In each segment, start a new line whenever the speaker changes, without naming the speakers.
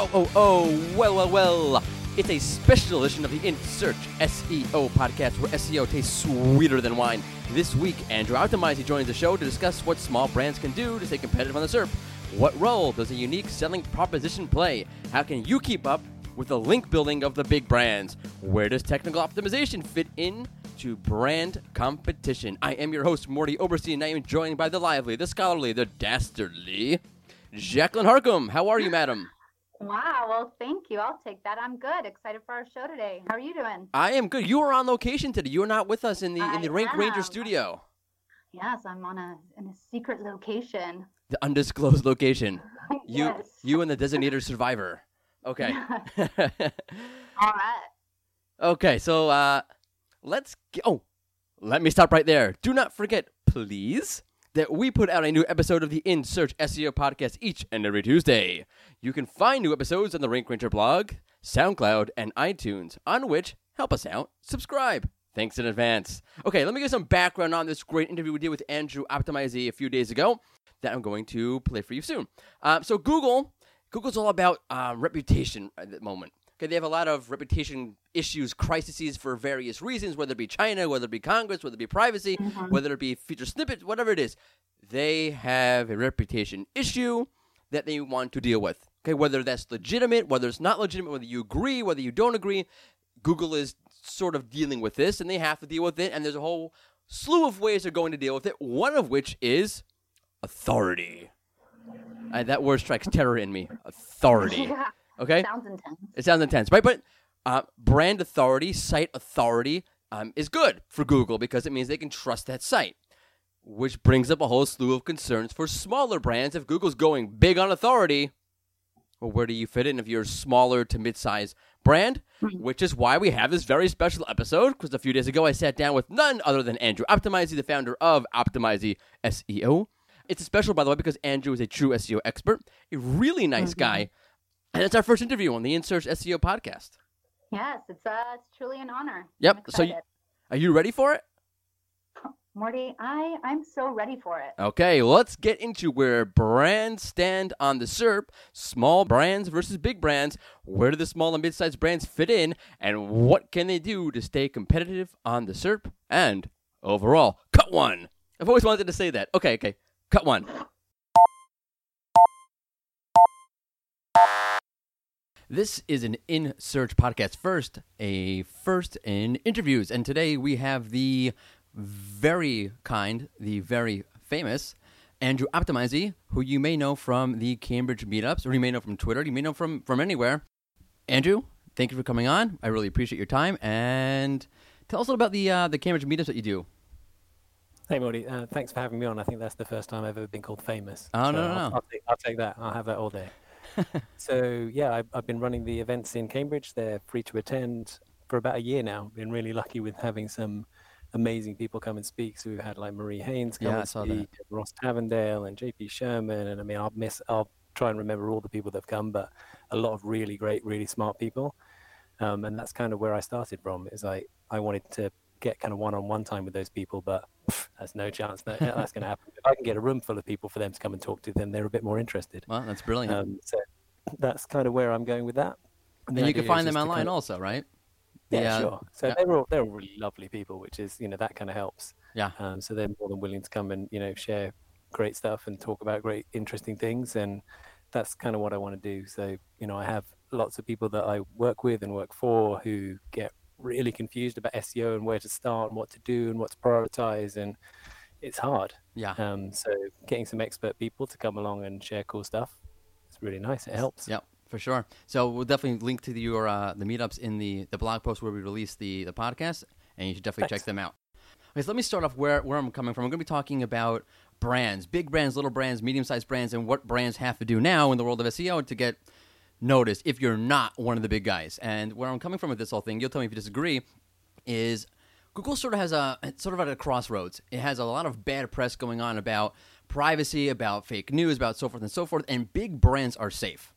Oh, oh, oh, well, well, well. It's a special edition of the In Search SEO podcast where SEO tastes sweeter than wine. This week, Andrew Optimisey joins the show to discuss what small brands can do to stay competitive on the SERP. What role does a unique selling proposition play? How can you keep up with the link building of the big brands? Where does technical optimization fit in to brand competition? I am your host, Mordy Oberstein, and I am joined by the lively, the scholarly, the dastardly Jacqueline Harcum. How are you, madam?
Wow. Well, thank you. I'll take that. I'm good. Excited for our show today. How are you doing?
I am good. You are on location today. You are not with us in the in the
I
Rank Ranger studio,
Yes, I'm on a in a secret location.
the undisclosed location. You
yes.
you and the designated survivor. Okay.
All right.
okay. So uh, let's. G- oh, let me stop right there. Do not forget, please. That we put out a new episode of the In Search SEO podcast each and every Tuesday. You can find new episodes on the Rank Ranger blog, SoundCloud, and iTunes, on which help us out, subscribe. Thanks in advance. Okay, let me get some background on this great interview we did with Andrew Optimisey a few days ago that I'm going to play for you soon. Um, so Google, Google's all about um, reputation at the moment. Okay, they have a lot of reputation issues, crises for various reasons, whether it be China, whether it be Congress, whether it be privacy, whether it be feature snippets, whatever it is. They have a reputation issue that they want to deal with. Okay, whether that's legitimate, whether it's not legitimate, whether you agree, whether you don't agree, Google is sort of dealing with this, and they have to deal with it. And there's a whole slew of ways they're going to deal with it. One of which is authority. Uh, that word strikes terror in me. Authority.
Yeah.
Okay.
Sounds intense.
It sounds intense, right? But uh, brand authority, site authority um, is good for Google because it means they can trust that site, which brings up a whole slew of concerns for smaller brands. If Google's going big on authority, well, where do you fit in if you're a smaller to mid-size brand? Which is why we have this very special episode. Because a few days ago, I sat down with none other than Andrew Optimisey, the founder of Optimisey SEO. It's a special, by the way, because Andrew is a true SEO expert, a really nice guy, and it's our first interview on the In Search SEO podcast.
Yes, it's uh, it's truly an honor.
Yep. So, you, are you ready for it?
Mordy, I I'm so ready for it.
Okay, let's get into where brands stand on the SERP. Small brands versus big brands. Where do the small and mid-sized brands fit in, and what can they do to stay competitive on the SERP and overall? Cut one. I've always wanted to say that. Okay, okay. Cut one. This is an In Search podcast. First, a first in interviews. And today we have the very kind, the very famous Andrew Optimisey, who you may know from the Cambridge meetups, or you may know from Twitter, you may know from, from anywhere. Andrew, thank you for coming on. I really appreciate your time. And tell us a little about the, uh, the Cambridge meetups that you do.
Hey, Mordy. Uh, thanks for having me on. I think that's the first time I've ever been called famous.
Oh, no,
So
no,
I'll,
no.
I'll, take, I'll take that. I'll have that all day. so, yeah, I've, I've been running the events in Cambridge. They're free to attend for about a year now. Been really lucky with having some amazing people come and speak. So we've had like Marie Haynes come
Yeah,
and
saw that.
Ross Tavendale and JP Sherman. And I mean, I'll miss, I'll try and remember all the people that have come, but a lot of really great, really smart people. Um, and that's kind of where I started from. Is like I wanted to get kind of one-on-one time with those people, but that's no chance that that's going to happen. If I can get a room full of people for them to come and talk to, then they're a bit more interested.
Well, that's brilliant.
Um, so that's kind of where I'm going with that.
and
the
you can find them online
kind of-
also, right?
Yeah,
uh,
sure. So
yeah.
they're all they're all really lovely people, which is you know that kind of helps.
Yeah.
Um, so they're more than willing to come and you know share great stuff and talk about great interesting things, and that's kind of what I want to do. So you know I have lots of people that I work with and work for who get really confused about SEO and where to start and what to do and what to prioritize, and it's hard.
Yeah.
Um, so getting some expert people to come along and share cool stuff, it's really nice. It helps.
Yep, for sure. So we'll definitely link to your uh, the meetups in the, the blog post where we release the, the podcast, and you should definitely check them out. Okay, so let me start off where, where I'm coming from. I'm going to be talking about brands, big brands, little brands, medium sized brands, and what brands have to do now in the world of SEO to get noticed if you're not one of the big guys. And where I'm coming from with this whole thing, you'll tell me if you disagree, is Google sort of has a sort of at a crossroads. It has a lot of bad press going on about privacy, about fake news, about so forth and so forth, and big brands are safe.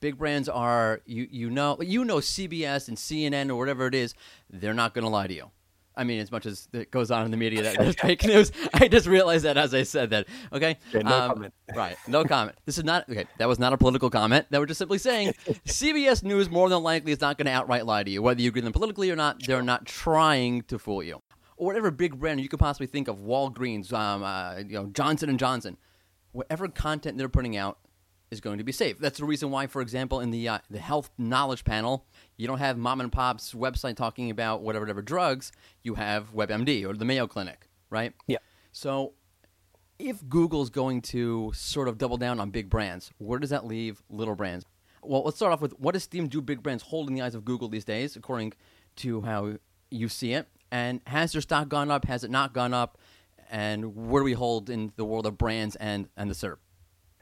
Big brands are you you know you know CBS and CNN or whatever it is, they're not going to lie to you. I mean, as much as it goes on in the media that there's fake news, I just realized that as I said that. Okay.
Okay, no
Um,
comment.
Right. No comment. This is not okay. That was not a political comment. That we're just simply saying CBS News more than likely is not going to outright lie to you, whether you agree with them politically or not. They're not trying to fool you. Or whatever big brand you could possibly think of, Walgreens, um, uh, you know, Johnson and Johnson, whatever content they're putting out is going to be safe. That's the reason why, for example, in the uh, the health knowledge panel, you don't have mom and pop's website talking about whatever whatever drugs. You have WebMD or the Mayo Clinic, right?
Yeah.
So, if Google's going to sort of double down on big brands, where does that leave little brands? Well, let's start off with what does Steam do big brands hold in the eyes of Google these days, according to how you see it? And has their stock gone up? Has it not gone up? And where do we hold in the world of brands and, and the SERP?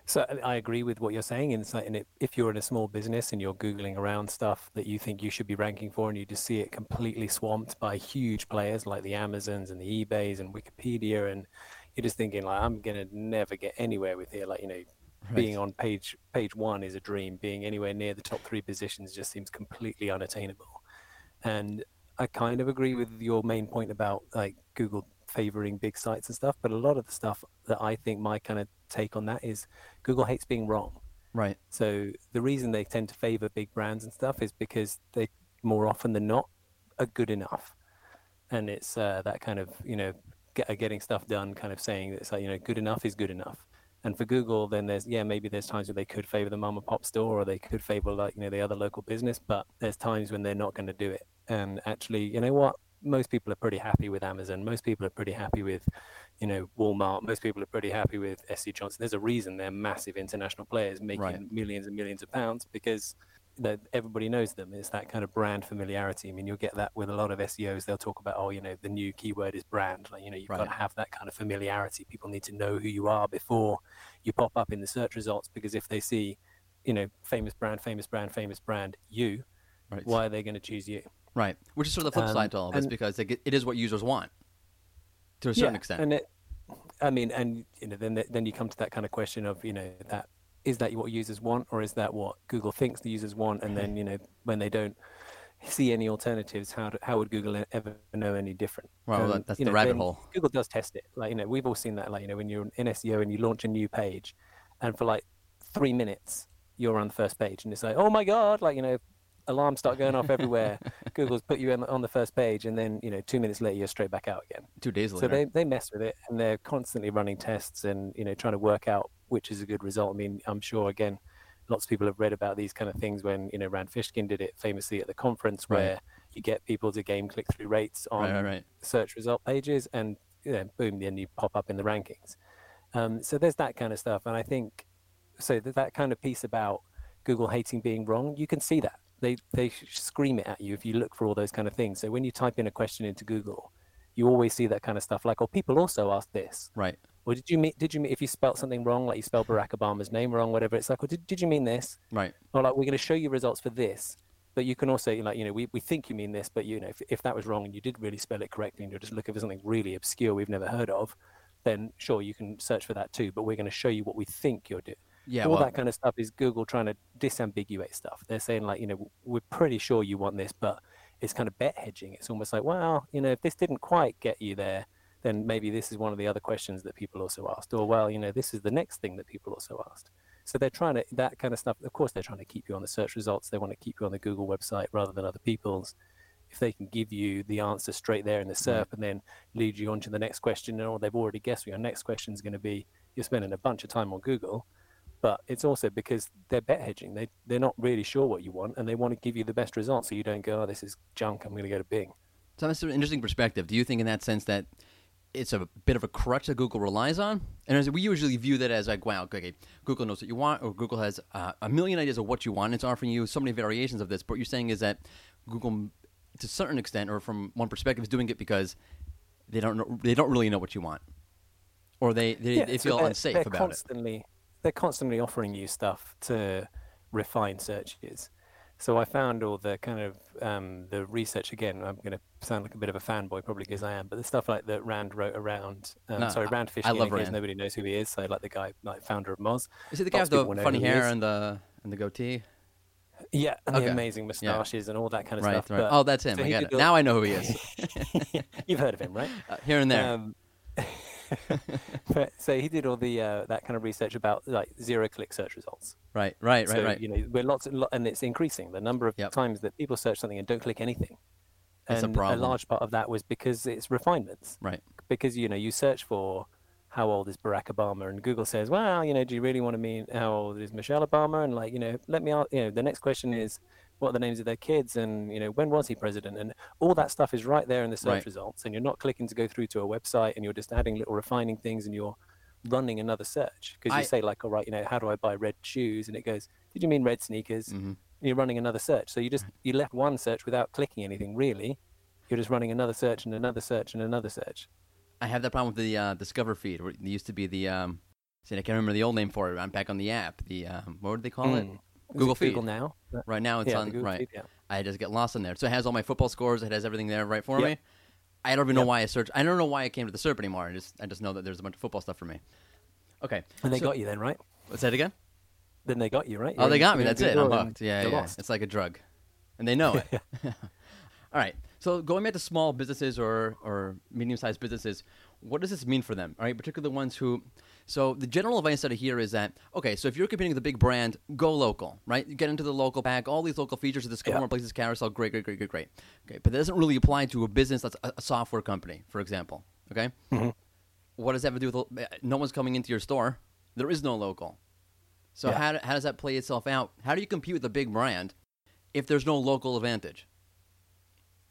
So I- agree with what you're saying. And, if you're in a small business and you're googling around stuff that you think you should be ranking for, and you just see it completely swamped by huge players like the Amazons and the eBay's and Wikipedia, and you're just thinking like, I'm gonna never get anywhere with here. Like you know, being on page page one is a dream. Being anywhere near the top three positions just seems completely unattainable. And I kind of agree with your main point about like Google favoring big sites and stuff, but a lot of the stuff that I think my kind of take on that is Google hates being wrong.
Right.
So the reason they tend to favor big brands and stuff is because they more often than not are good enough, and it's uh, that kind of you know get, uh, getting stuff done kind of saying that it's like you know good enough is good enough. And for Google, then there's yeah maybe there's times where they could favor the mom and pop store or they could favor like you know the other local business, but there's times when they're not going to do it. And actually, you know what? Most people are pretty happy with Amazon. Most people are pretty happy with, you know, Walmart. Most people are pretty happy with SC Johnson. There's a reason they're massive international players making
Right.
millions and millions of pounds because that everybody knows them. It's that kind of brand familiarity. I mean, you'll get that with a lot of SEOs. They'll talk about, oh, you know, the new keyword is brand. Like, you know, you've got to have that kind of familiarity. People need to know who you are before you pop up in the search results because if they see, you know, famous brand, famous brand, famous brand, you,
Right.
why are they going to choose you?
Right. Which is sort of the flip
Um,
side to all of this
and-
because it, it is what users want to a certain
yeah,
extent.
And it, I mean, and you know, then then you come to that kind of question of, you know, that is that what users want, or is that what Google thinks the users want? And then you know, when they don't see any alternatives, how do, how would Google e- ever know any different?
Well,
Um,
that's
you
the
know,
rabbit hole.
Google does test it. Like you know, we've all seen that. Like you know, when you're in SEO and you launch a new page, and for like three minutes you're on the first page, and it's like, oh my god, like you know, alarms start going off everywhere. Google's put you in, on the first page, and then you know, two minutes later you're straight back out again.
Two days later.
So they, they mess with it and they're constantly running tests and you know trying to work out which is a good result. I mean, I'm sure again, lots of people have read about these kind of things when you know Rand Fishkin did it famously at the conference
Right.
where you get people to game click through rates on
right, right, right.
search result pages and you know, boom, then you pop up in the rankings. Um, so there's that kind of stuff, and I think so that, that kind of piece about Google hating being wrong, you can see that they they scream it at you if you look for all those kind of things. So when you type in a question into Google, you always see that kind of stuff. Like, oh, people also ask this,
Right.
or did you mean did you mean if you spelt something wrong, like you spelled Barack Obama's name wrong, whatever? It's like, well, did, did you mean this?
Right.
or like we're going to show you results for this but you can also like you know we, we think you mean this but you know if, if that was wrong and you did really spell it correctly and you're just looking for something really obscure we've never heard of then sure you can search for that too but we're going to show you what we think you're doing
Yeah.
all
well,
that kind of stuff is google trying to disambiguate stuff they're saying like you know we're pretty sure you want this but it's kind of bet hedging it's almost like well you know if this didn't quite get you there then maybe this is one of the other questions that people also asked or well you know this is the next thing that people also asked so they're trying to that kind of stuff. Of course, they're trying to keep you on the search results. They want to keep you on the Google website rather than other people's. If they can give you the answer straight there in the SERP and then lead you on to the next question, or they've already guessed what your next question is going to be, you're spending a bunch of time on Google. But it's also because they're bet hedging. They they're not really sure what you want, and they want to give you the best results, so you don't go, "Oh, this is junk. I'm going to go to Bing."
So that's an interesting perspective. Do you think, in that sense, that it's a bit of a crutch that Google relies on? And as we usually view that as like, wow, okay, Google knows what you want, or Google has uh, a million ideas of what you want. It's offering you so many variations of this. But what you're saying is that Google, to a certain extent, or from one perspective, is doing it because they don't know, they don't really know what you want, or they they,
Yeah,
they
so
feel
they're-
unsafe
they're
about it.
They're constantly offering you stuff to refine searches. So I found all the kind of um, the research again. I'm going to sound like a bit of a fanboy, probably because I am. But the stuff like that Rand wrote around. Um,
No,
sorry,
I-
Rand
I
Fishkin.
love Rand.
nobody knows who he is. So like the guy, like founder of Moz.
Is it the guy with
lots
the funny hair and the and the goatee?
Yeah, and
Okay.
the amazing moustaches and all that kind of
Right,
stuff.
right.
But
Oh, that's him.
so
I get it.
all-
Now I know who he is.
You've heard of him, right?
Uh, here and there.
Um, but- so he did all the uh, that kind of research about like zero click search results.
right, right, right,
so,
right.
You know, we're lots of, and it's increasing the number of
Yep.
times that people search something and don't click anything.
That's a
and
problem.
large part of that was because it's refinements.
Right.
Because you know you search for how old is Barack Obama, and Google says, well, you know, do you really want to mean how old is Michelle Obama? And like, you know, let me, ask, you know, the next question is, what are the names of their kids, and you know, when was he president? And all that stuff is right there in the search
Right.
results, and you're not clicking to go through to a website, and you're just adding little refining things, and you're running another search because you
I-
say like, all right, you know, how do I buy red shoes? And it goes, did you mean red sneakers?
Mhm.
And you're running another search. So you just you left one search without clicking anything really. You're just running another search and another search and another search.
I have that problem with the uh, Discover feed. Where it used to be the, um, see, I can't remember the old name for it. I'm back on the app. The um, what did they call it?
Mm. Is
Google
it Google
Feed.
now.
Right now it's
yeah,
on. Right.
Feed, yeah.
I just get lost in there. So it has all my football scores. It has everything there right for
Yep.
me. I don't even know why I searched. I don't know why I came to the SERP anymore. I just I just know that there's a bunch of football stuff for me. Okay.
And they
So-
got you then, right?
What's that again?
Then they got you, right?
Oh,
You're
they got me. That's it. I'm hooked. Yeah, yeah.
lost.
It's like a drug, and they know it. All right. So going back to small businesses or or medium-sized businesses, what does this mean for them? All right, particularly the ones who. So the general advice that I hear is that okay, so if you're competing with a big brand, go local, right? You get into the local pack, all these local features, the Discover
Yeah.
More Places carousel, great, great, great, great, great. Okay, but that doesn't really apply to a business that's a, a software company, for example. Okay.
Mm-hmm.
What does that have to do with? No one's coming into your store. There is no local. So
Yeah.
how, how does that play itself out? How do you compete with a big brand if there's no local advantage?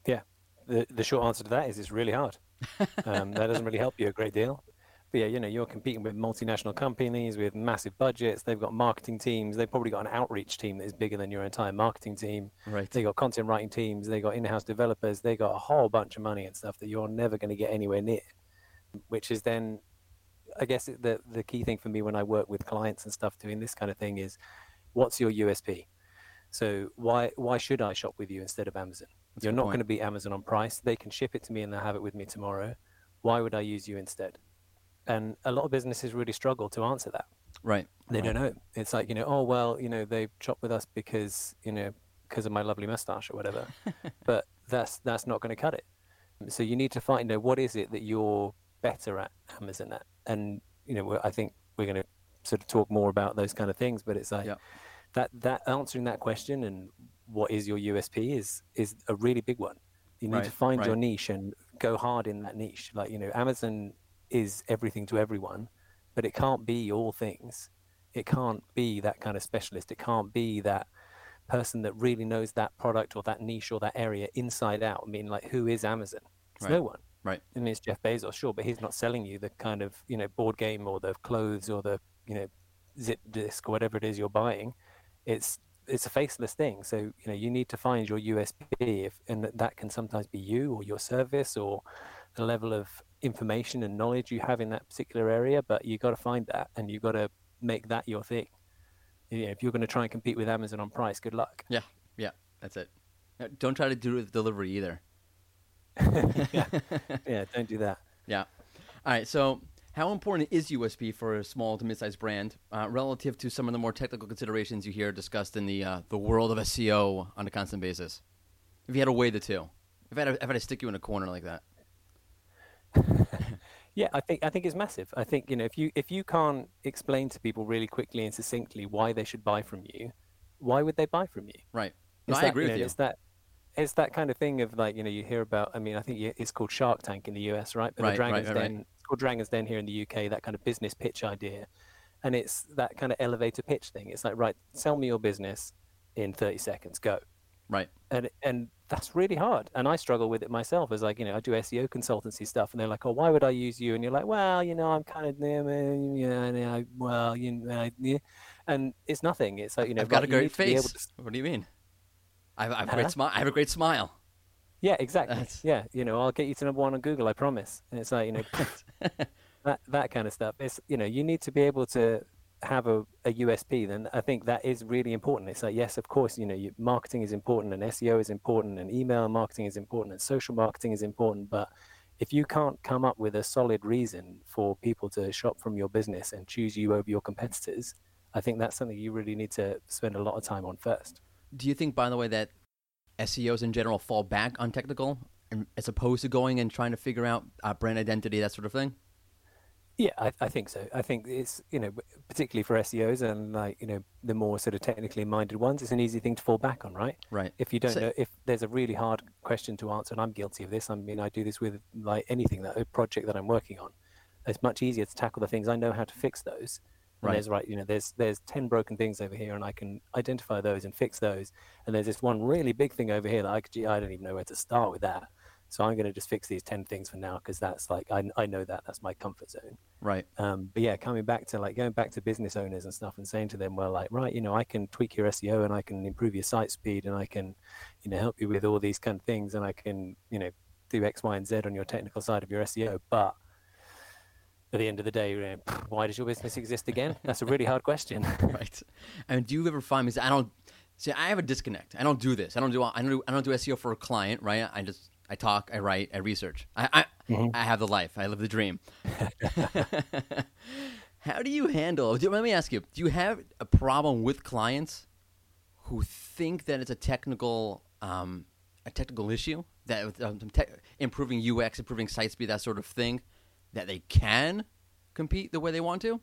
Yeah. The the short answer to that is it's really hard. Um, that doesn't really help you a great deal. But yeah, you know, you're competing with multinational companies with massive budgets. They've got marketing teams. They've probably got an outreach team that is bigger than your entire marketing team.
Right.
They got content writing teams. They got in-house developers. They got a whole bunch of money and stuff that you're never going to get anywhere near. Which is then, I guess, the the key thing for me when I work with clients and stuff doing this kind of thing is, what's your USP? So why why should I shop with you instead of Amazon?
That's
You're not
point.
going to beat Amazon on price. They can ship it to me and they'll have it with me tomorrow. Why would I use you instead? And a lot of businesses really struggle to answer that.
Right.
They
right.
don't know. It's like, you know, oh, well, you know, they shop with us because, you know, because of my lovely mustache or whatever. but that's that's not going to cut it. So you need to find out what is it that you're better at Amazon at. And, you know, I think we're going to sort of talk more about those kind of things, but it's like
Yeah.
that that answering that question and what is your USP is is a really big one. You need
Right,
to find your niche and go hard in that niche. Like, you know, Amazon is everything to everyone, but it can't be all things. It can't be that kind of specialist. It can't be that person that really knows that product or that niche or that area inside out. I mean, like, who is Amazon? It's
Right.
no one.
Right.
I mean, it's Jeff Bezos, sure, but he's not selling you the kind of, you know, board game or the clothes or the, you know, zip disk or whatever it is you're buying. It's it's a faceless thing. So, you know, you need to find your USP if, and that- that can sometimes be you or your service or the level of information and knowledge you have in that particular area, but you got to find that and you got to make that your thing. You know, if you're going to try and compete with Amazon on price, good luck.
Yeah. Yeah. That's it. Don't try to do it with delivery either.
yeah. yeah, don't do that.
Yeah. All right. So, how important is USP for a small to mid-sized brand uh, relative to some of the more technical considerations you hear discussed in the uh, the world of SEO on a constant basis? If you had to weigh the two, if I had to, if I had to stick you in a corner like that,
Yeah, I think I think it's massive. I think you know if you if you can't explain to people really quickly and succinctly why they should buy from you, why would they buy from you?
right? No, I
that,
agree
you
with you.
It's that it's that kind of thing of like you know you hear about. I mean, I think it's called Shark Tank in the US, right? But
Right,
the Dragons
right, right.
Den, it's called Dragons Den here in the UK. That kind of business pitch idea, and it's that kind of elevator pitch thing. It's like, right, sell me your business in thirty seconds. Go
Right.
and and that's really hard and i struggle with it myself as like you know i do seo consultancy stuff and they're like oh why would i use you and you're like well you know i'm kind of yeah, yeah well you know yeah. and it's nothing it's like you know
I've got a great
need to be able
face.
to-
What do you mean? I have, I have a great smile. I have a great smile.
yeah exactly
That's-
yeah you know i'll get you to number one on google i promise and it's like you know that that kind of stuff it's you know you need to be able to have a, a usp then i think that is really important it's like yes of course you know you, marketing is important and seo is important and email marketing is important and social marketing is important but if you can't come up with a solid reason for people to shop from your business and choose you over your competitors i think that's something you really need to spend a lot of time on first
do you think, by the way, that SEOs in general fall back on technical as opposed to going and trying to figure out uh, brand identity, that sort of thing?
Yeah, I, I think so. I think it's you know particularly for SEOs and like you know the more sort of technically minded ones, it's an easy thing to fall back on, right?
Right.
If you don't
So-
know if there's a really hard question to answer, and I'm guilty of this. I mean, I do this with like anything that a project that I'm working on. It's much easier to tackle the things I know how to fix those. And
Right.
there's right, you know, there's there's ten broken things over here, and I can identify those and fix those. And there's this one really big thing over here that I could, I don't even know where to start with that. So I'm going to just fix these ten things for now because that's like I I know that that's my comfort zone.
Right.
Um, but yeah, coming back to like going back to business owners and stuff and saying to them, well, like, right, you know, I can tweak your SEO and I can improve your site speed and I can, you know, help you with all these kind of things and I can, you know, do X, Y, and Z on your technical side of your SEO. But at the end of the day, you know, why does your business exist again? That's a really hard question.
right. And do you ever find because I don't see I have a disconnect. I don't do this. I don't do I don't do, I don't do SEO for a client, right? I just I talk, I write, I research. I I, I have the life. I live the dream. How do you handle? do- Let me ask you: Do you have a problem with clients who think that it's a technical um, a technical issue that um, te- improving UX, improving site speed, that sort of thing, that they can compete the way they want to?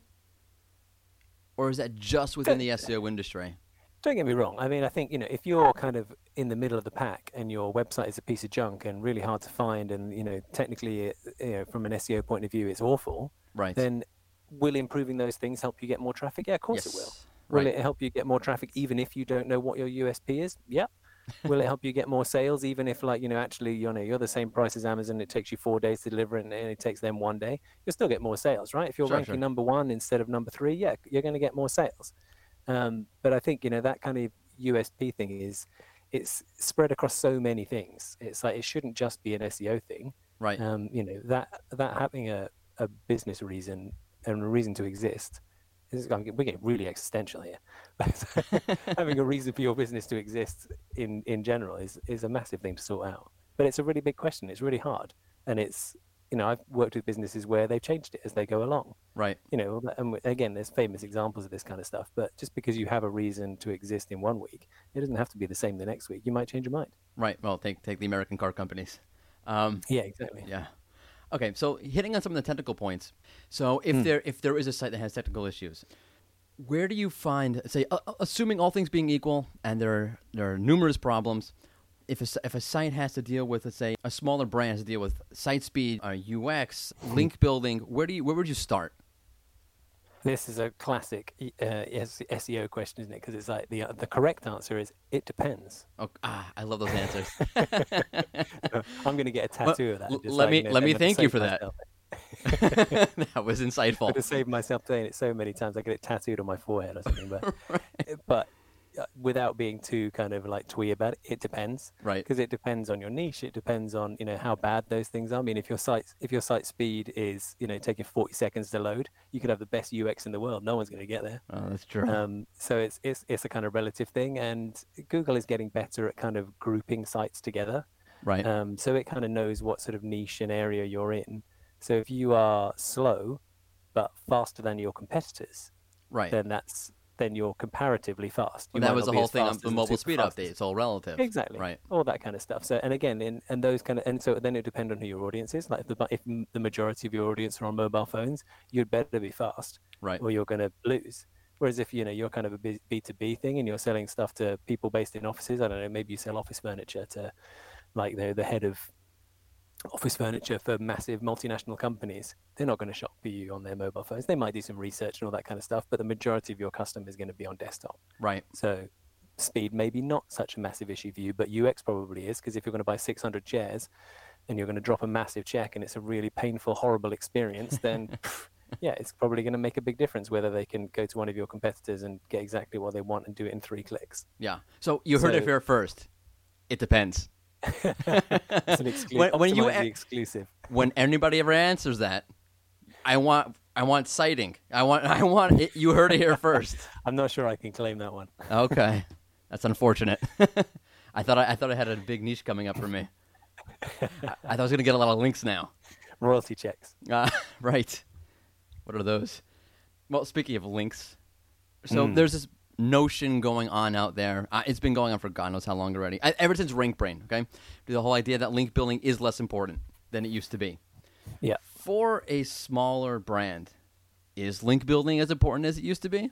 Or is that just within the SEO industry?
Don't get me wrong. I mean, I think you know if you're kind of in the middle of the pack and your website is a piece of junk and really hard to find, and you know technically, it- you know, from an SEO point of view, it's awful.
Right.
Then will improving those things help you get more traffic? Yeah, of course it will. Will
Right.
it help you get more traffic even if you don't know what your USP is? Yep. will it help you get more sales even if like you know actually you know you're the same price as Amazon it takes you 4 days to deliver it and it takes them 1 day you'll still get more sales right if you're
Sure,
ranking
sure.
number 1 instead of number 3 yeah you're going to get more sales um, but I think you know that kind of USP thing is it's spread across so many things. It's like it shouldn't just be an SEO thing.
Right.
um, you know that that having a, a business reason and a reason to exist this is, I'm, get- we're getting really existential here. Having a reason for your business to exist in in general is is a massive thing to sort out. But it's a really big question. It's really hard. And it's you know i've worked with businesses where they've changed it as they go along
right.
you know and again there's famous examples of this kind of stuff but just because you have a reason to exist in one week it doesn't have to be the same the next week you might change your mind
Right. Well, take take the American car companies. Um,
yeah exactly
yeah. Okay. So hitting on some of the technical points. So if there if there is a site that has technical issues, where do you find say uh, assuming all things being equal and there are, there are numerous problems. If a, if a site has to deal with, let's say, a smaller brand has to deal with site speed, uh, UX, link building, where do you where would you start?
This is a classic uh, SEO question, isn't it? Because it's like the uh, the correct answer is it depends.
Oh, ah, I love those answers.
I'm going to get a tattoo of that.
l- let
like,
me-
you know,
let me thank you for that.
myself.
that was
I'm
insightful.
going to save myself saying it so many times. I get it tattooed on my forehead or something. But but uh, without being too kind of like twee about it, it depends.
Right.
Because it depends on your niche. It depends on you know how bad those things are. I mean, if your site if your site speed is you know taking 40 seconds to load, you could have the best UX in the world. No one's going to get there.
Oh, that's true.
Um, so it's, it's it's a kind of relative thing, and Google is getting better at kind of grouping sites together.
right.
Um, so it kind of knows what sort of niche and area you're in. So if you are slow but faster than your competitors,
right.
then that's then you're comparatively fast.
Well,
You
that was the whole thing on the mobile speed
fastest.
update. It's all relative.
Exactly.
Right.
All that kind of stuff. So, and again, in, and those kind of, and so then it depends on who your audience is. Like if the, if the majority of your audience are on mobile phones, you'd better be fast
Right.
or you're going to lose. Whereas if you know you're kind of a B two B thing and you're selling stuff to people based in offices, I don't know, maybe you sell office furniture to like the the head of office furniture for massive multinational companies. They're not going to shop for you on their mobile phones. They might do some research and all that kind of stuff, but the majority of your customer is going to be on desktop.
Right.
So speed maybe not such a massive issue for you, but UX probably is because if you're going to buy 600 chairs and you're going to drop a massive check and it's a really painful, horrible experience, then yeah, it's probably going to make a big difference whether they can go to one of your competitors and get exactly what they want and do it in three clicks.
Yeah. So you heard it here first. It depends.
It's an
When- when you
exclusive.
When anybody ever answers that, I want I want citing. I want I want it, you heard it here first.
I'm not sure I can claim that one.
Okay. That's unfortunate. I thought I, I thought I had a big niche coming up for me. I, I thought I was going to get a lot of links now.
Royalty checks.
Uh, right. What are those? Well, speaking of links, so
Mm.
there's this notion going on out there. Uh, it's been going on for God knows how long already. I, ever since RankBrain, okay? The whole idea that link building is less important than it used to be.
Yeah.
For a smaller brand, is link building as important as it used to be?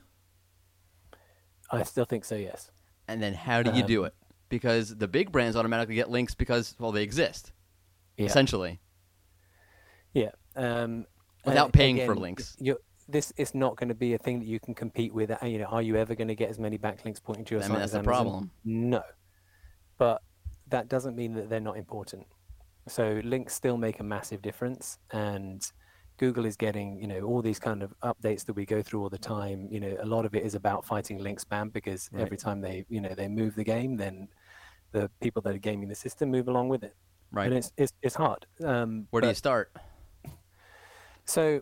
I still think so. Yes.
And then how do you do
Um,
it? Because the big brands automatically get links because well they exist
Yeah.
essentially.
Yeah. Um,
Without paying for links.
You're, this is not going to be a thing that you can compete with. uh, You know, are you ever going to get as many backlinks pointing to your
I
site
mean,
as
that's the
Amazon?
problem.
No, but that doesn't mean that they're not important. So links still make a massive difference, and Google is getting you know all these kind of updates that we go through all the time. You know, a lot of it is about fighting link spam because
Right.
every time they you know they move the game, then the people that are gaming the system move along with it.
Right.
And it's it's, it's hard. Um,
Where do you start?
so,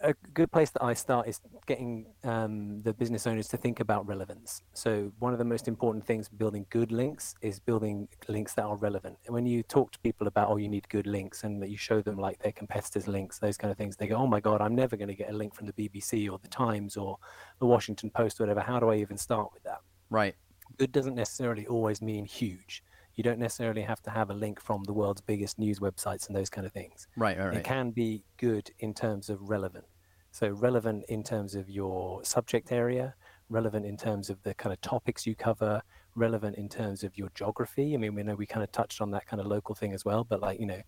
a good place that I start is getting um, the business owners to think about relevance. So, one of the most important things building good links is building links that are relevant. And when you talk to people about, oh, you need good links, and that you show them like their competitors' links, those kind of things, they go, oh my God, I'm never going to get a link from the BBC or the Times or the Washington Post or whatever. How do I even start with that?
Right.
good doesn't necessarily always mean huge. You don't necessarily have to have a link from the world's biggest news websites and those kind of things
Right, right,
it can be good in terms of relevant. So relevant in terms of your subject area, relevant in terms of the kind of topics you cover, relevant in terms of your geography. I mean, we know we kind of touched on that kind of local thing as well, but like, you know,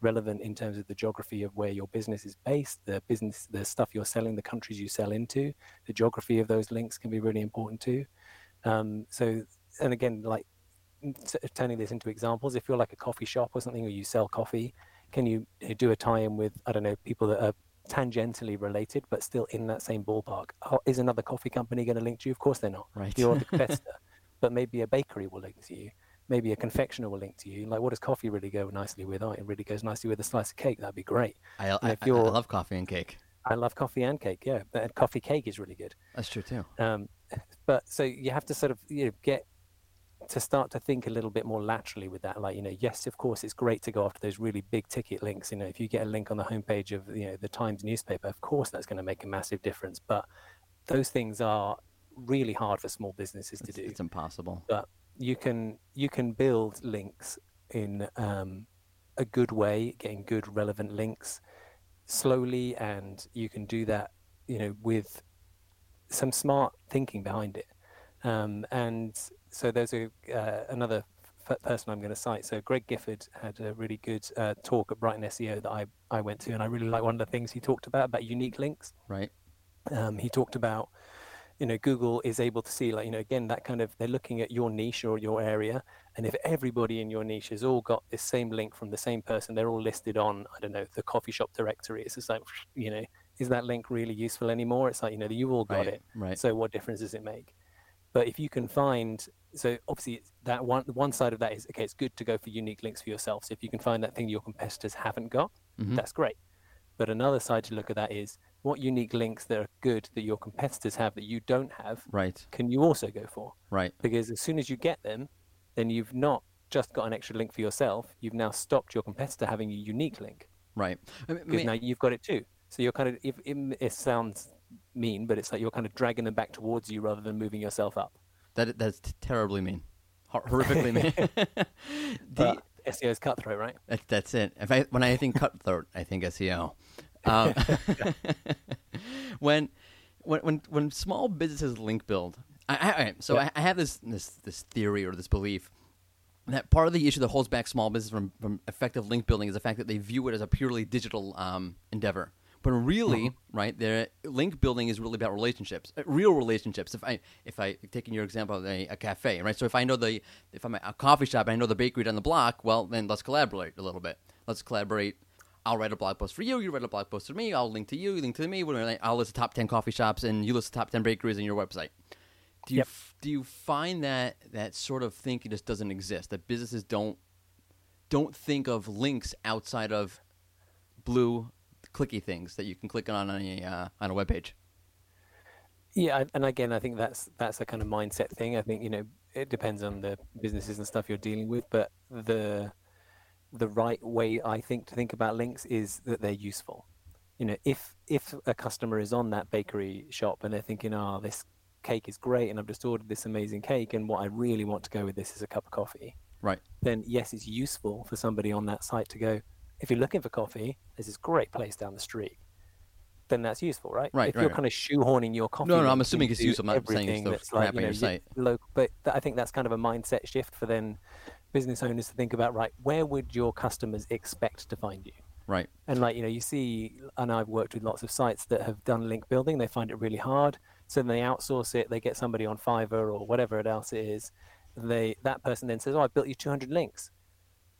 relevant in terms of the geography of where your business is based, the business, the stuff you're selling, the countries you sell into, the geography of those links can be really important too. Um, so, and again, like turning this into examples, if you're like a coffee shop or something, or you sell coffee, can you uh, do a tie-in with I don't know people that are tangentially related but still in that same ballpark? Oh, is another coffee company going to link to you? Of course they're not.
Right.
You're the competitor, but maybe a bakery will link to you. Maybe a confectioner will link to you. Like, what does coffee really go nicely with? Oh, it really goes nicely with a slice of cake. That'd be great.
I, I,
if
I- love coffee and cake.
I love coffee and cake. Yeah, but coffee cake is really good.
That's true too.
Um, but so you have to sort of you know get to start to think a little bit more laterally with that. Like you know, yes, of course, it's great to go after those really big ticket links. You know, if you get a link on the homepage of you know the Times newspaper, of course, that's going to make a massive difference. But those things are really hard for small businesses to
It's,
do
it's impossible.
but you can you can build links in um, a good way, getting good relevant links slowly, and you can do that, you know, with some smart thinking behind it. Um, and so there's a uh, another f- person I'm going to cite. So Greg Gifford had a really good uh, talk at Brighton SEO that I I went to, and I really like one of the things he talked about about unique links
Right.
um, he talked about you know google is able to see like you know again that kind of they're looking at your niche or your area and if everybody in your niche has all got this same link from the same person they're all listed on i don't know the coffee shop directory it's just like you know is that link really useful anymore it's like you know you all got
Right.
it
Right.
so what difference does it make but if you can find so obviously it's that one one side of that is okay it's good to go for unique links for yourself so if you can find that thing your competitors haven't got
Mhm.
that's great but another side to look at that is what unique links that are good that your competitors have that you don't have
Right.
can you also go for
Right.
because as soon as you get them then you've not just got an extra link for yourself you've now stopped your competitor having a unique link
Right. I mean,
now you've got it too so you're kind of if, it, it sounds mean but it's like you're kind of dragging them back towards you rather than moving yourself up
that that's terribly mean. Hor- horrifically mean. the,
but SEO's cutthroat right
That, that's it. If I when I think cutthroat, I think SEO. Um, when, when when when small businesses link build, I, I, I- so
Yeah.
I, I have this this this theory or this belief that part of the issue that holds back small business from, from effective link building is the fact that they view it as a purely digital um, endeavor. But really, right, their link building is really about relationships, uh, real relationships. If I, if I taking your example of a, a cafe, right? So if I know the, if I'm at a coffee shop and I know the bakery down the block, well, then let's collaborate a little bit. Let's collaborate. I'll write a blog post for you. You write a blog post for me. I'll link to you. You link to me. I'll list the top ten coffee shops, and you list the top ten bakeries on your website. Do you
Yep.
f- do you find that that sort of thinking just doesn't exist? That businesses don't don't think of links outside of blue clicky things that you can click on on a uh, on a web page.
Yeah, and again, I think that's that's a kind of mindset thing. I think you know it depends on the businesses and stuff you're dealing with, but the the right way I think to think about links is that they're useful. You know, if if a customer is on that bakery shop and they're thinking, "Oh, this cake is great and I've just ordered this amazing cake and what I really want to go with this is a cup of coffee,
Right.
then yes, it's useful for somebody on that site to go, if you're looking for coffee, there's this great place down the street. Then that's useful, right?
Right,
If
right,
you're
right.
kind of shoehorning your coffee.
No, no, I'm assuming it's useful. I'm not saying it's
that's like, you know,
your site.
local, but th- I think that's kind of a mindset shift for then business owners to think about, right, where would your customers expect to find you?
Right.
And like, you know, you see, and I've worked with lots of sites that have done link building. They find it really hard. So then they outsource it. They get somebody on Fiverr or whatever it else it is. They that person then says, "Oh, I built you 200 links,"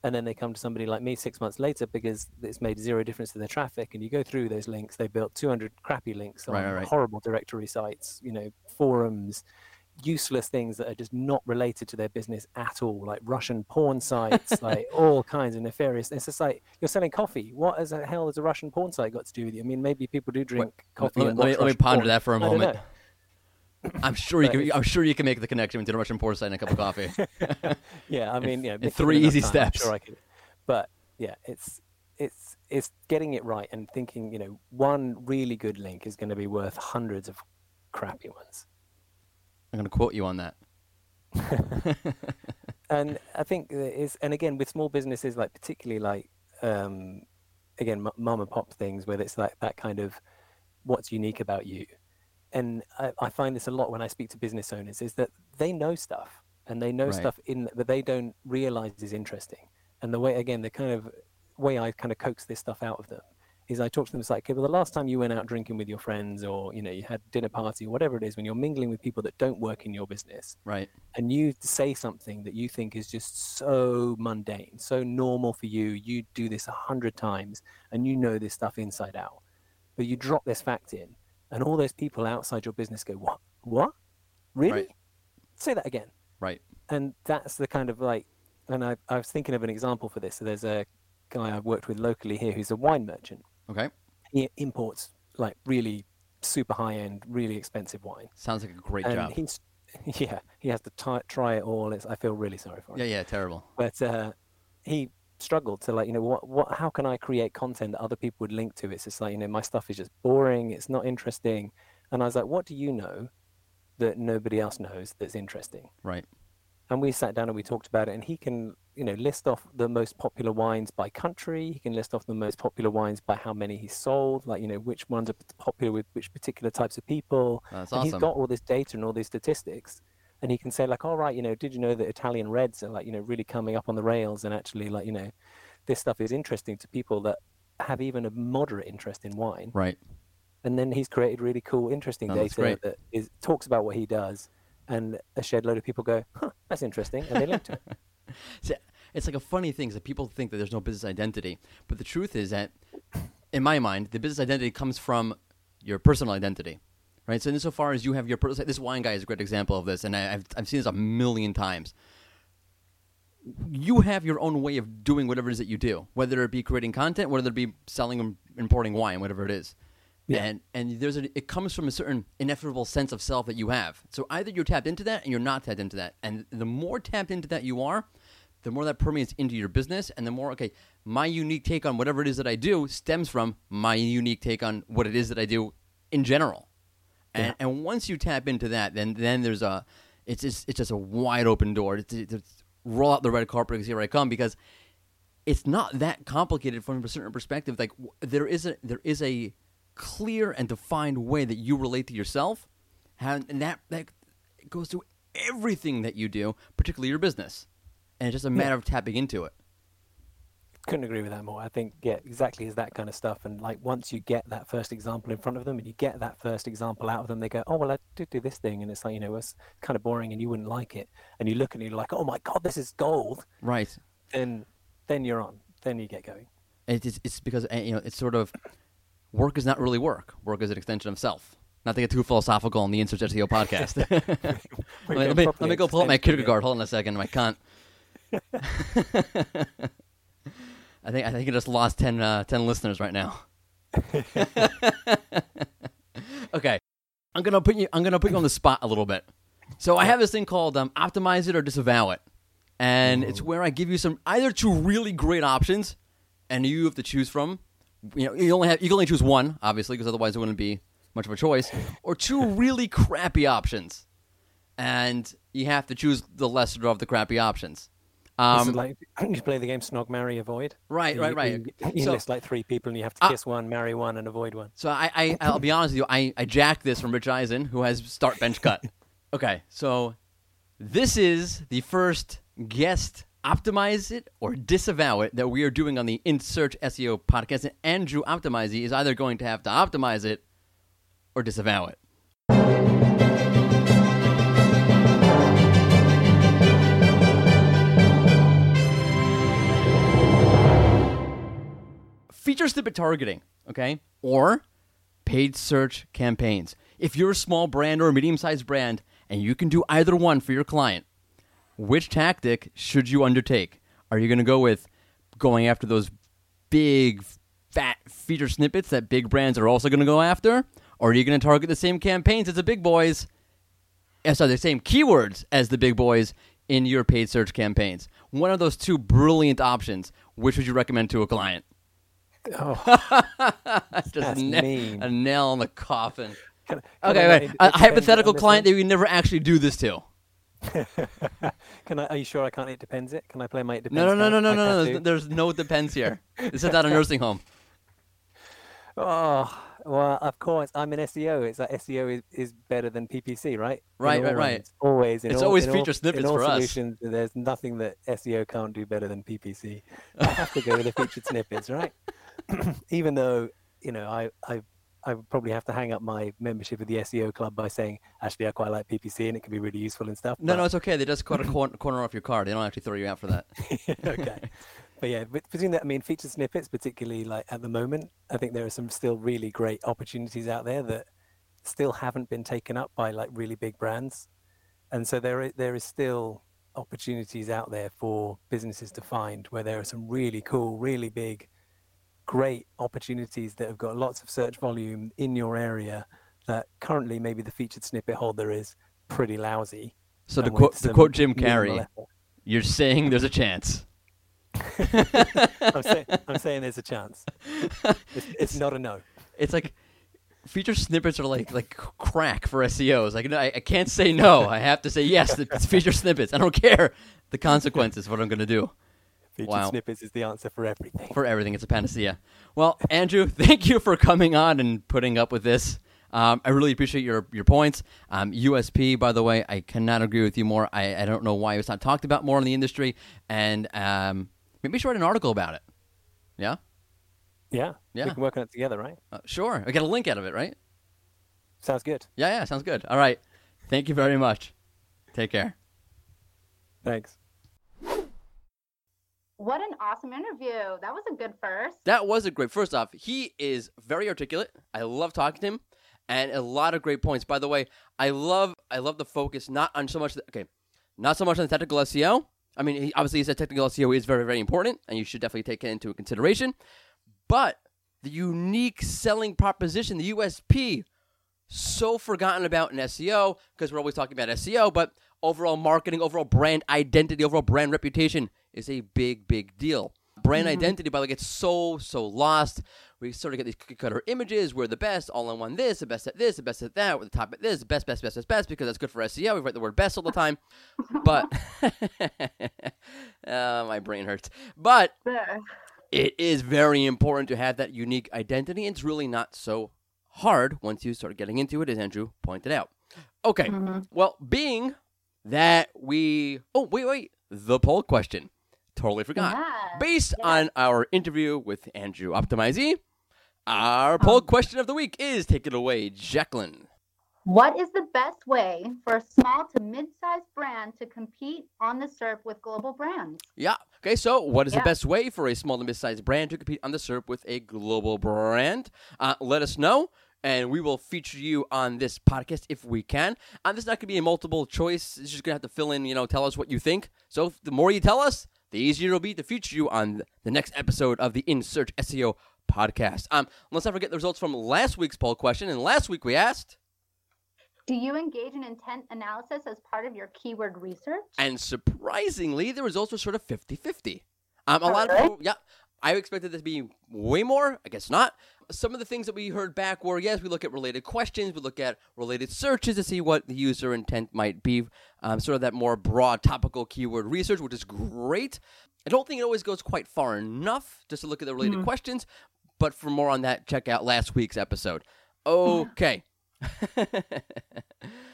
and then they come to somebody like me six months later because it's made zero difference to their traffic. And you go through those links. They built 200 crappy links on
Right, right,
horrible directory sites. You know, forums. Useless things that are just not related to their business at all, like Russian porn sites, like all kinds of nefarious. It's just like you're selling coffee. What as the hell has a Russian porn site got to do with you? I mean, maybe people do drink coffee.
Let, me- let me, let me ponder
porn.
that for a moment. I'm sure you can. I'm sure you can make the connection between a Russian porn site and a cup of coffee.
yeah, I mean, yeah,
in three easy
time, I'm
steps.
Sure I could. But yeah, it's it's it's getting it right and thinking. You know, one really good link is going to be worth hundreds of crappy ones.
I'm going to quote you on that.
and I think there is, and again with small businesses, like particularly like, um, again, m- mom and pop things, where it's like that kind of what's unique about you. And I, I find this a lot when I speak to business owners is that they know stuff and they know
Right.
stuff in that they don't realize is interesting. And the way, again, the kind of way I kind of coax this stuff out of them is I talk to them. It's like, okay, well, the last time you went out drinking with your friends, or you know, you had dinner party, or whatever it is, when you're mingling with people that don't work in your business,
Right.
and you say something that you think is just so mundane, so normal for you, you do this a hundred times and you know this stuff inside out, but you drop this fact in, and all those people outside your business go, "What? What? Really?
Right.
Say that again."
Right.
And that's the kind of like, and I, I was thinking of an example for this. So there's a guy I've worked with locally here who's a wine merchant.
Okay.
He imports like really super high end, really expensive wine,
Sounds like a great
and
job.
he's yeah, he has to t- try it all. It's, I feel really sorry for him
Yeah. Yeah. Terrible.
but uh, he struggled to like you know what what how can I create content that other people would link to? It's just like you know my stuff is just boring. It's not interesting, and I was like, what do you know that nobody else knows that's interesting?
Right.
And we sat down and we talked about it, and he can you know list off the most popular wines by country. He can list off the most popular wines by how many he's sold, like you know which ones are popular with which particular types of people.
That's
and
awesome.
he's got all this data and all these statistics and he can say like all right you know did you know that italian reds are like you know really coming up on the rails and actually like you know this stuff is interesting to people that have even a moderate interest in wine.
Right.
and then he's created really cool interesting
Oh,
data that is talks about what he does and a shed load of people go huh that's interesting and they link to it.
See, it's like a funny thing is that people think that there's no business identity, but the truth is that, in my mind, the business identity comes from your personal identity, right? So insofar as you have your this wine guy is a great example of this, and I, I've I've seen this a million times. You have your own way of doing whatever it is that you do, whether it be creating content, whether it be selling and importing wine, whatever it is.
Yeah.
And and there's a it comes from a certain ineffable sense of self that you have. So either you're tapped into that and you're not tapped into that. And the more tapped into that you are, the more that permeates into your business and the more okay, my unique take on whatever it is that I do stems from my unique take on what it is that I do in general. And
Yeah.
and once you tap into that, then then there's a it's just it's just a wide open door. It's, roll out the red carpet because here I come because it's not that complicated from a certain perspective. Like there is a there is a clear and defined way that you relate to yourself, and that that goes through everything that you do, particularly your business, and it's just a matter of tapping into it.
Couldn't agree with that more i think yeah exactly is that kind of stuff and like once you get that first example in front of them and you get that first example out of them they go oh well i did do this thing and it's like you know it's kind of boring and you wouldn't like it and you look and you're like oh my god this is gold
Right.
then then you're on then you get going
It's it's, it's because uh, you know it's sort of work is not really work. Work is an extension of self. Not to get too philosophical on the In Search SEO podcast. let, me, let, me, let me go pull up my Kierkegaard. Hold on a second, my cunt. I think I think I just lost 10, uh, 10 listeners right now. okay, I'm gonna put you. I'm gonna put you on the spot a little bit. So I have this thing called um, optimize it or disavow it, and it's where I give you some either two really great options, and you have to choose from. You know, you only have you can only choose one, obviously, because otherwise it wouldn't be much of a choice, or two really crappy options, and you have to choose the lesser of the crappy options. Um,
like you play the game Snog, Marry, Avoid.
right, right, right.
You, you
So-
list like three people, and you have to kiss one, marry one, and avoid one.
So I, I I'll be honest with you, I, I jacked this from Rich Eisen, who has start bench cut. okay, so this is the first guest optimize it or disavow it that we are doing on the In Search SEO podcast. And Andrew Optimize is either going to have to optimize it or disavow it. Feature snippet targeting, okay? Or paid search campaigns. If you're a small brand or a medium sized brand and you can do either one for your client, which tactic should you undertake? Are you going to go with going after those big, fat feature snippets that big brands are also going to go after? Or are you going to target the same campaigns as the big boys? uh, sorry, the same keywords as the big boys in your paid search campaigns? One of those two brilliant options, which would you recommend to a client?
Oh,
just
That's
na-
mean.
a nail in the coffin.
can, can
Okay,
I,
wait.
it-
A hypothetical client that you never actually do this to.
Can I? Are you sure I can't? It depends. It. Can I play my? It depends.
No, no, no, no, no, no, no. There's no depends here. This is not a nursing home.
Oh, well, of course. I'm an SEO. It's like SEO is, is better than PPC, right?
Right, right, right.
Always. Always.
It's
all-
always
in all-
feature snippets for us.
There's nothing that SEO can't do better than PPC. I have to go with the featured snippets, right? Even though you know, I I I would probably have to hang up my membership of the SEO club by saying, actually, I quite like PPC and it can be really useful and stuff.
No, no, it's okay. They just cut a cor- corner off your card. They don't actually throw you out for that.
okay. But yeah, but between that, I mean, featured snippets, particularly like at the moment, I think there are some still really great opportunities out there that still haven't been taken up by like really big brands, and so there is, there is still opportunities out there for businesses to find where there are some really cool, really big, great opportunities that have got lots of search volume in your area that currently maybe the featured snippet holder is pretty lousy.
So to quote to quote Jim Carrey, you're saying there's a chance.
I'm, say, I'm saying there's a chance. It's, it's not a no.
It's like feature snippets are like like crack for SEOs. Like I, I can't say no. I have to say yes. It's feature snippets. I don't care the consequences. What I'm going to do.
Featured
Wow.
snippets is the answer for everything.
for everything. It's a panacea. Well, Andrew, thank you for coming on and putting up with this. Um, I really appreciate your your points. Um, USP, by the way, I cannot agree with you more. I, I don't know why it's not talked about more in the industry, and um, maybe we should write an article about it. Yeah,
Yeah,
Yeah.
we can work on it together, right?
uh, sure. I get a link out of it, right?
Sounds good.
Yeah, yeah, sounds good. All right, thank you very much. Take care.
Thanks.
What an awesome interview. That was a good first.
That was a great. First off, he is very articulate. I love talking to him, and a lot of great points. By the way, I love I love the focus not on so much. The, okay, not so much on the technical SEO. I mean, he, obviously, he said technical SEO is very very important, and you should definitely take it into consideration. But the unique selling proposition, the USP, so forgotten about in SEO because we're always talking about SEO, but overall marketing, overall brand identity, overall brand reputation is a big, big deal. Brand identity, by the way, gets so, so lost. We sort of get these cookie cutter images. We're the best, all in one this, the best at this, the best at that, we're the top at this, best, best, best, best, best, because that's good for SEO. We write the word best all the time. But, uh, my brain hurts. But it is very important to have that unique identity. and It's really not so hard once you start getting into it, as Andrew pointed out. Okay,
Mhm.
well, being that we. Oh, wait, wait. The poll question. Totally forgot.
Yeah.
Based
yeah.
on our interview with Andrew Optimisey, our poll
Um,
question of the week is take it away, Jacqueline.
What is the best way for a small to mid-sized brand to compete on the SERP with global brands?
Yeah. Okay. So, what is the best way for a small to mid-sized brand to compete on the SERP with a global brand? Uh, let us know, and we will feature you on this podcast if we can. And this is not going to be a multiple choice. It's just going to have to fill in. You know, tell us what you think. So, the more you tell us, the easier it'll be to feature you on the next episode of the In Search SEO podcast. Um, let's not forget the results from last week's poll question. And last week we asked.
Do you engage in intent analysis as part of your keyword research?
And surprisingly, the results were sort of 50 50. Um, a lot of people, yeah, I expected this to be way more. I guess not. Some of the things that we heard back were yes, we look at related questions, we look at related searches to see what the user intent might be, um, sort of that more broad topical keyword research, which is great. I don't think it always goes quite far enough just to look at the related questions, but for more on that, check out last week's episode. Okay.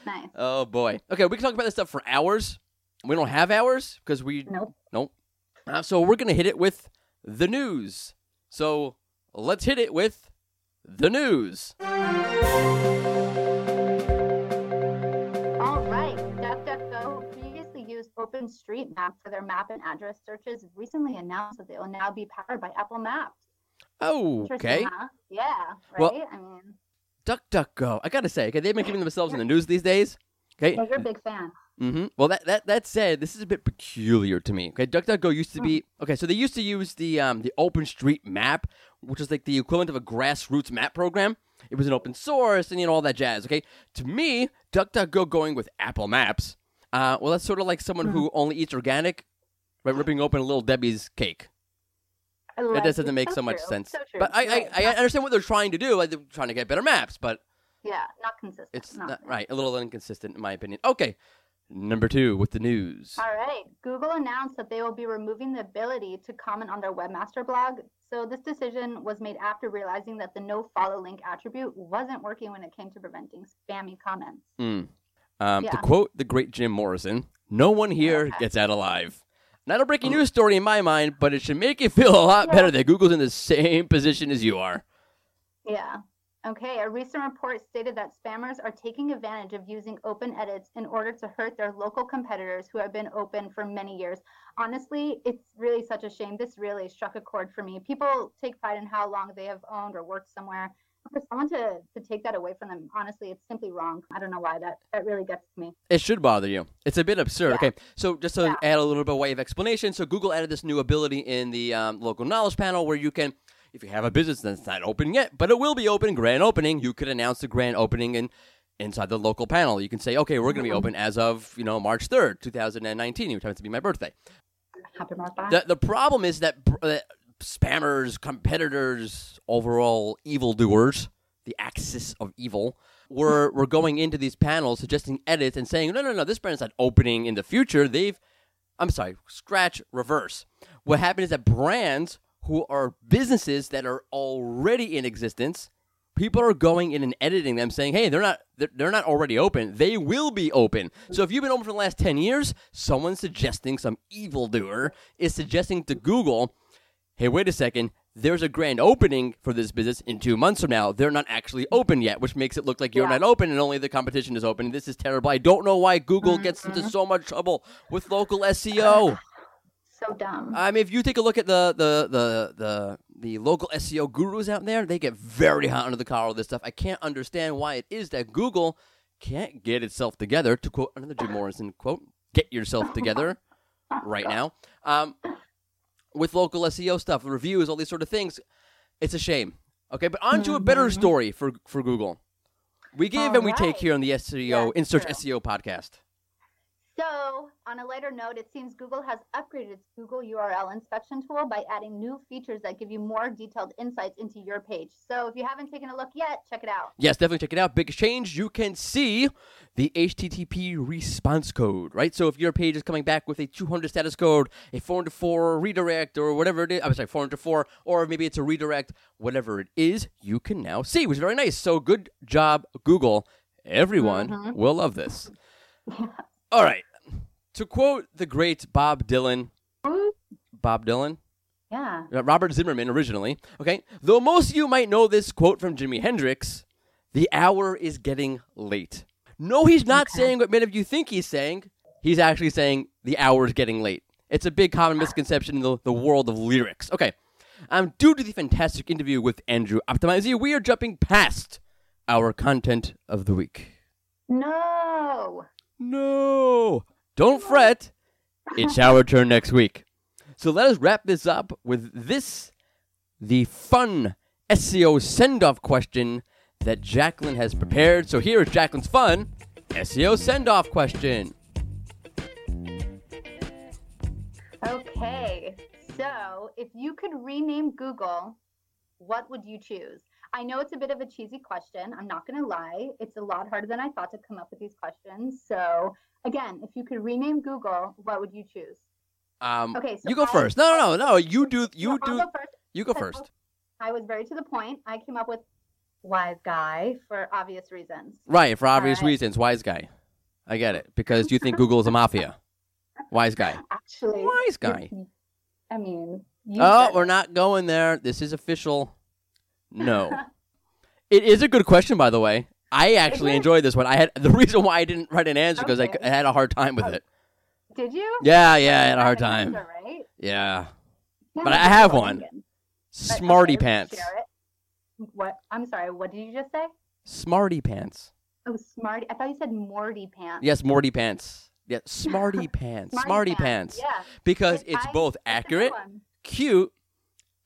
Nice.
oh boy. Okay, we can talk about this stuff for hours. We don't have hours because we
Nope.
Nope. Uh, so we're gonna hit it with the news. So let's hit it with the news.
All right. DuckDuckGo previously used OpenStreetMap for their map and address searches. Recently announced that they will now be powered by Apple Maps. Oh,
Okay.
huh? Yeah. Right.
Well-
I mean,
DuckDuckGo. I gotta say, okay, they've been keeping themselves in the news these days. Okay.
yeah, you're a big fan.
Mm-hmm. Well, that, that that said, this is a bit peculiar to me. Okay, DuckDuckGo used to be okay. So they used to use the um, the OpenStreetMap, which is like the equivalent of a grassroots map program. It was an open source and you know all that jazz. Okay, to me, DuckDuckGo going with Apple Maps. Uh, well, that's sort of like someone who only eats organic, right? Ripping open a little Debbie's cake.
I
That doesn't make so,
So
much sense.
So.
But I,
Right.
I, I understand what they're trying to do. Like they're trying to get better maps, but
yeah, not consistent.
it's
not
not right. A little inconsistent, in my opinion. Okay, number two with the news.
All right. Google announced that they will be removing the ability to comment on their webmaster blog. So this decision was made after realizing that the no follow link attribute wasn't working when it came to preventing spammy comments.
Mm. Um, To quote the great Jim Morrison, no one here
Okay.
gets out alive. Not a breaking news story in my mind, but it should make you feel a lot better that Google's in the same position as you are.
Yeah. Okay. A recent report stated that spammers are taking advantage of using open edits in order to hurt their local competitors who have been open for many years. Honestly, it's really such a shame. This really struck a chord for me. People take pride in how long they have owned or worked somewhere. For someone to, to take that away from them, honestly, it's simply wrong. I don't know why that, that really gets to me.
It should bother you. It's a bit absurd.
Yeah.
Okay, so just to
Yeah.
add a little bit of way of explanation, so Google added this new ability in the um, local knowledge panel where you can, if you have a business that's not open yet, but it will be open, grand opening, you could announce the grand opening in inside the local panel. You can say, okay, we're going to be open as of you know March third, two thousand and nineteen, which happens to be my birthday.
Happy birthday.
The the problem is that, that spammers, competitors, overall evildoers, the axis of evil, were were going into these panels suggesting edits and saying, no, no, no, this brand is not opening in the future. They've, I'm sorry, scratch reverse. What happened is that brands who are businesses that are already in existence. People are going in and editing them, saying, "Hey, they're not they're, they're not already open. They will be open." So if you've been open for the last ten years, someone suggesting some evildoer is suggesting to Google, "Hey, wait a second. There's a grand opening for this business in two months from now. They're not actually open yet, which makes it look like you're
Yeah.
not open and only the competition is open. This is terrible. I don't know why Google gets into mm-hmm. so much trouble with local SEO.
So dumb.
I mean, if you take a look at the the the the, the local SEO gurus out there, they get very hot under the collar with this stuff. I can't understand why it is that Google can't get itself together. To quote another Jim Morrison quote, "Get yourself together right now." Um, with local SEO stuff, reviews, all these sort of things, it's a shame. Okay, but on to a better story for for Google. We give and we take here on the SEO
Yeah,
In Search
true.
SEO podcast.
So, on a lighter note, it seems Google has upgraded its Google URL inspection tool by adding new features that give you more detailed insights into your page. So, if you haven't taken a look yet, check it out.
Yes, definitely check it out. Big change. You can see the HTTP response code, right? So if your page is coming back with a 200 status code, a 404 redirect, or whatever it is, I'm sorry, 404, or maybe it's a redirect, whatever it is, you can now see, which is very nice. So good job, Google. Everyone mm-hmm. will love this. All right. To quote the great Bob Dylan, Bob Dylan,
Yeah.
uh, Robert Zimmerman originally. Okay, though most of you might know this quote from Jimi Hendrix, "The hour is getting late." No, he's not saying what many of you think he's saying. He's actually saying the hour is getting late. It's a big common misconception in the, the world of lyrics. Okay, um, due to the fantastic interview with Andrew Optimisey, we are jumping past our content of the week.
No.
No, don't fret. It's our turn next week. So let us wrap this up with this the fun SEO send off question that Jacqueline has prepared. So here is Jacqueline's fun SEO send off question.
Okay. So, if you could rename Google what would you choose? I know it's a bit of a cheesy question. I'm not going to lie. It's a lot harder than I thought to come up with these questions. So, again, if you could rename Google, what would you choose?
Um,
Okay, so
you go
I-
first. No, no, no, no. You do. You
No,
do.
go first.
You go first.
I was very to the point. I came up with wise guy for obvious reasons.
Right, for obvious
Alright.
reasons. Wise guy. I get it because you think Google is a mafia. Wise guy.
Actually,
Wise guy.
I mean, you
Oh, we're
it.
not going there. This is official. No. it is a good question, by the way. I actually enjoyed this one. I had the reason why I didn't write an answer because I,
Okay.
I had a hard time with
Oh,
it.
Did you?
Yeah, yeah, I had a hard time.
answer, right?
Yeah.
Yeah,
But I have one.
But,
Smarty
okay,
pants.
What? I'm sorry. What did you just say?
Smarty pants.
Oh, smarty. I thought you said Morty pants.
Yes, Morty pants. Yeah, Smarty pants. Smarty pants.
Yeah.
Because it's
I-
both
that's a good
accurate, cute,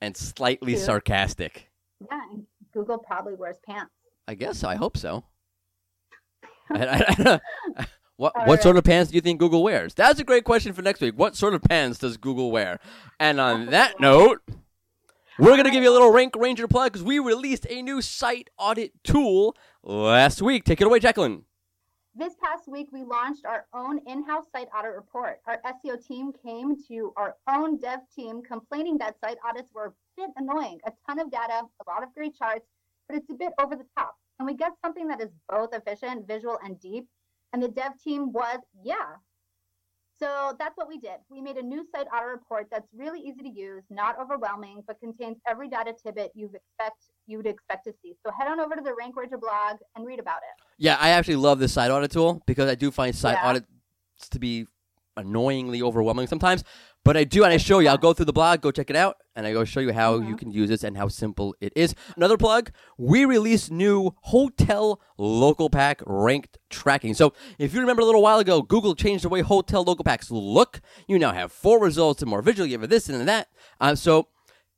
and slightly
Cute.
sarcastic.
Yeah. and Google probably wears pants.
I guess so. I hope so. I- I- I- what
All
what sort of pants do you think Google wears? That's a great question for next week. What sort of pants does Google wear? And on oh, that note, we're gonna give you a little Rank Ranger plug because we released a new site audit tool last week. Take it away, Jacqueline.
This past week, we launched our own in house site audit report. Our SEO team came to our own dev team complaining that site audits were a bit annoying. A ton of data, a lot of great charts, but it's a bit over the top. And we get something that is both efficient, visual, and deep. And the dev team was, yeah. So that's what we did. We made a new site audit report that's really easy to use, not overwhelming, but contains every data tidbit you expect you would expect to see. So head on over to the Rank Ranger blog and read about it.
Yeah, I actually love this site audit tool because I do find site
Yeah.
audits to be annoyingly overwhelming sometimes. But I do, and I show you. I'll go through the blog, go check it out, and I go show you how you
Mhm.
can use this and how simple it is. Another plug: we released new hotel local pack ranked tracking. So if you remember a little while ago, Google changed the way hotel local packs look. You now have four results and more visual. You have this and that. Uh, so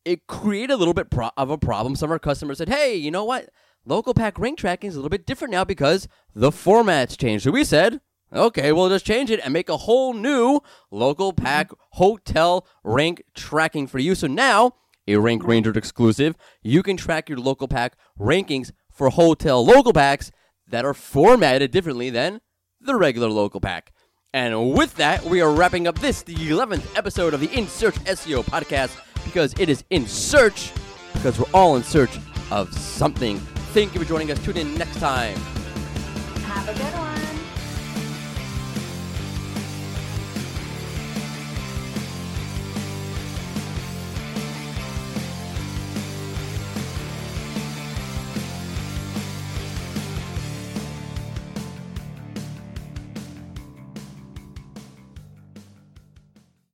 it created a little bit pro- of a problem. Some of our customers said, "Hey, you know what? Local pack rank tracking is a little bit different now because the format's changed." So we said, "Okay, we'll just change it and make a whole new local pack hotel rank tracking for you." So now, a Rank Ranger exclusive, you can track your local pack rankings for hotel local packs that are formatted differently than the regular local pack. And with that, we are wrapping up this, the 11th episode of the In Search SEO podcast, because it is in search, because we're all in search of something. Thank you for joining us. Tune in next time.
Have a good one.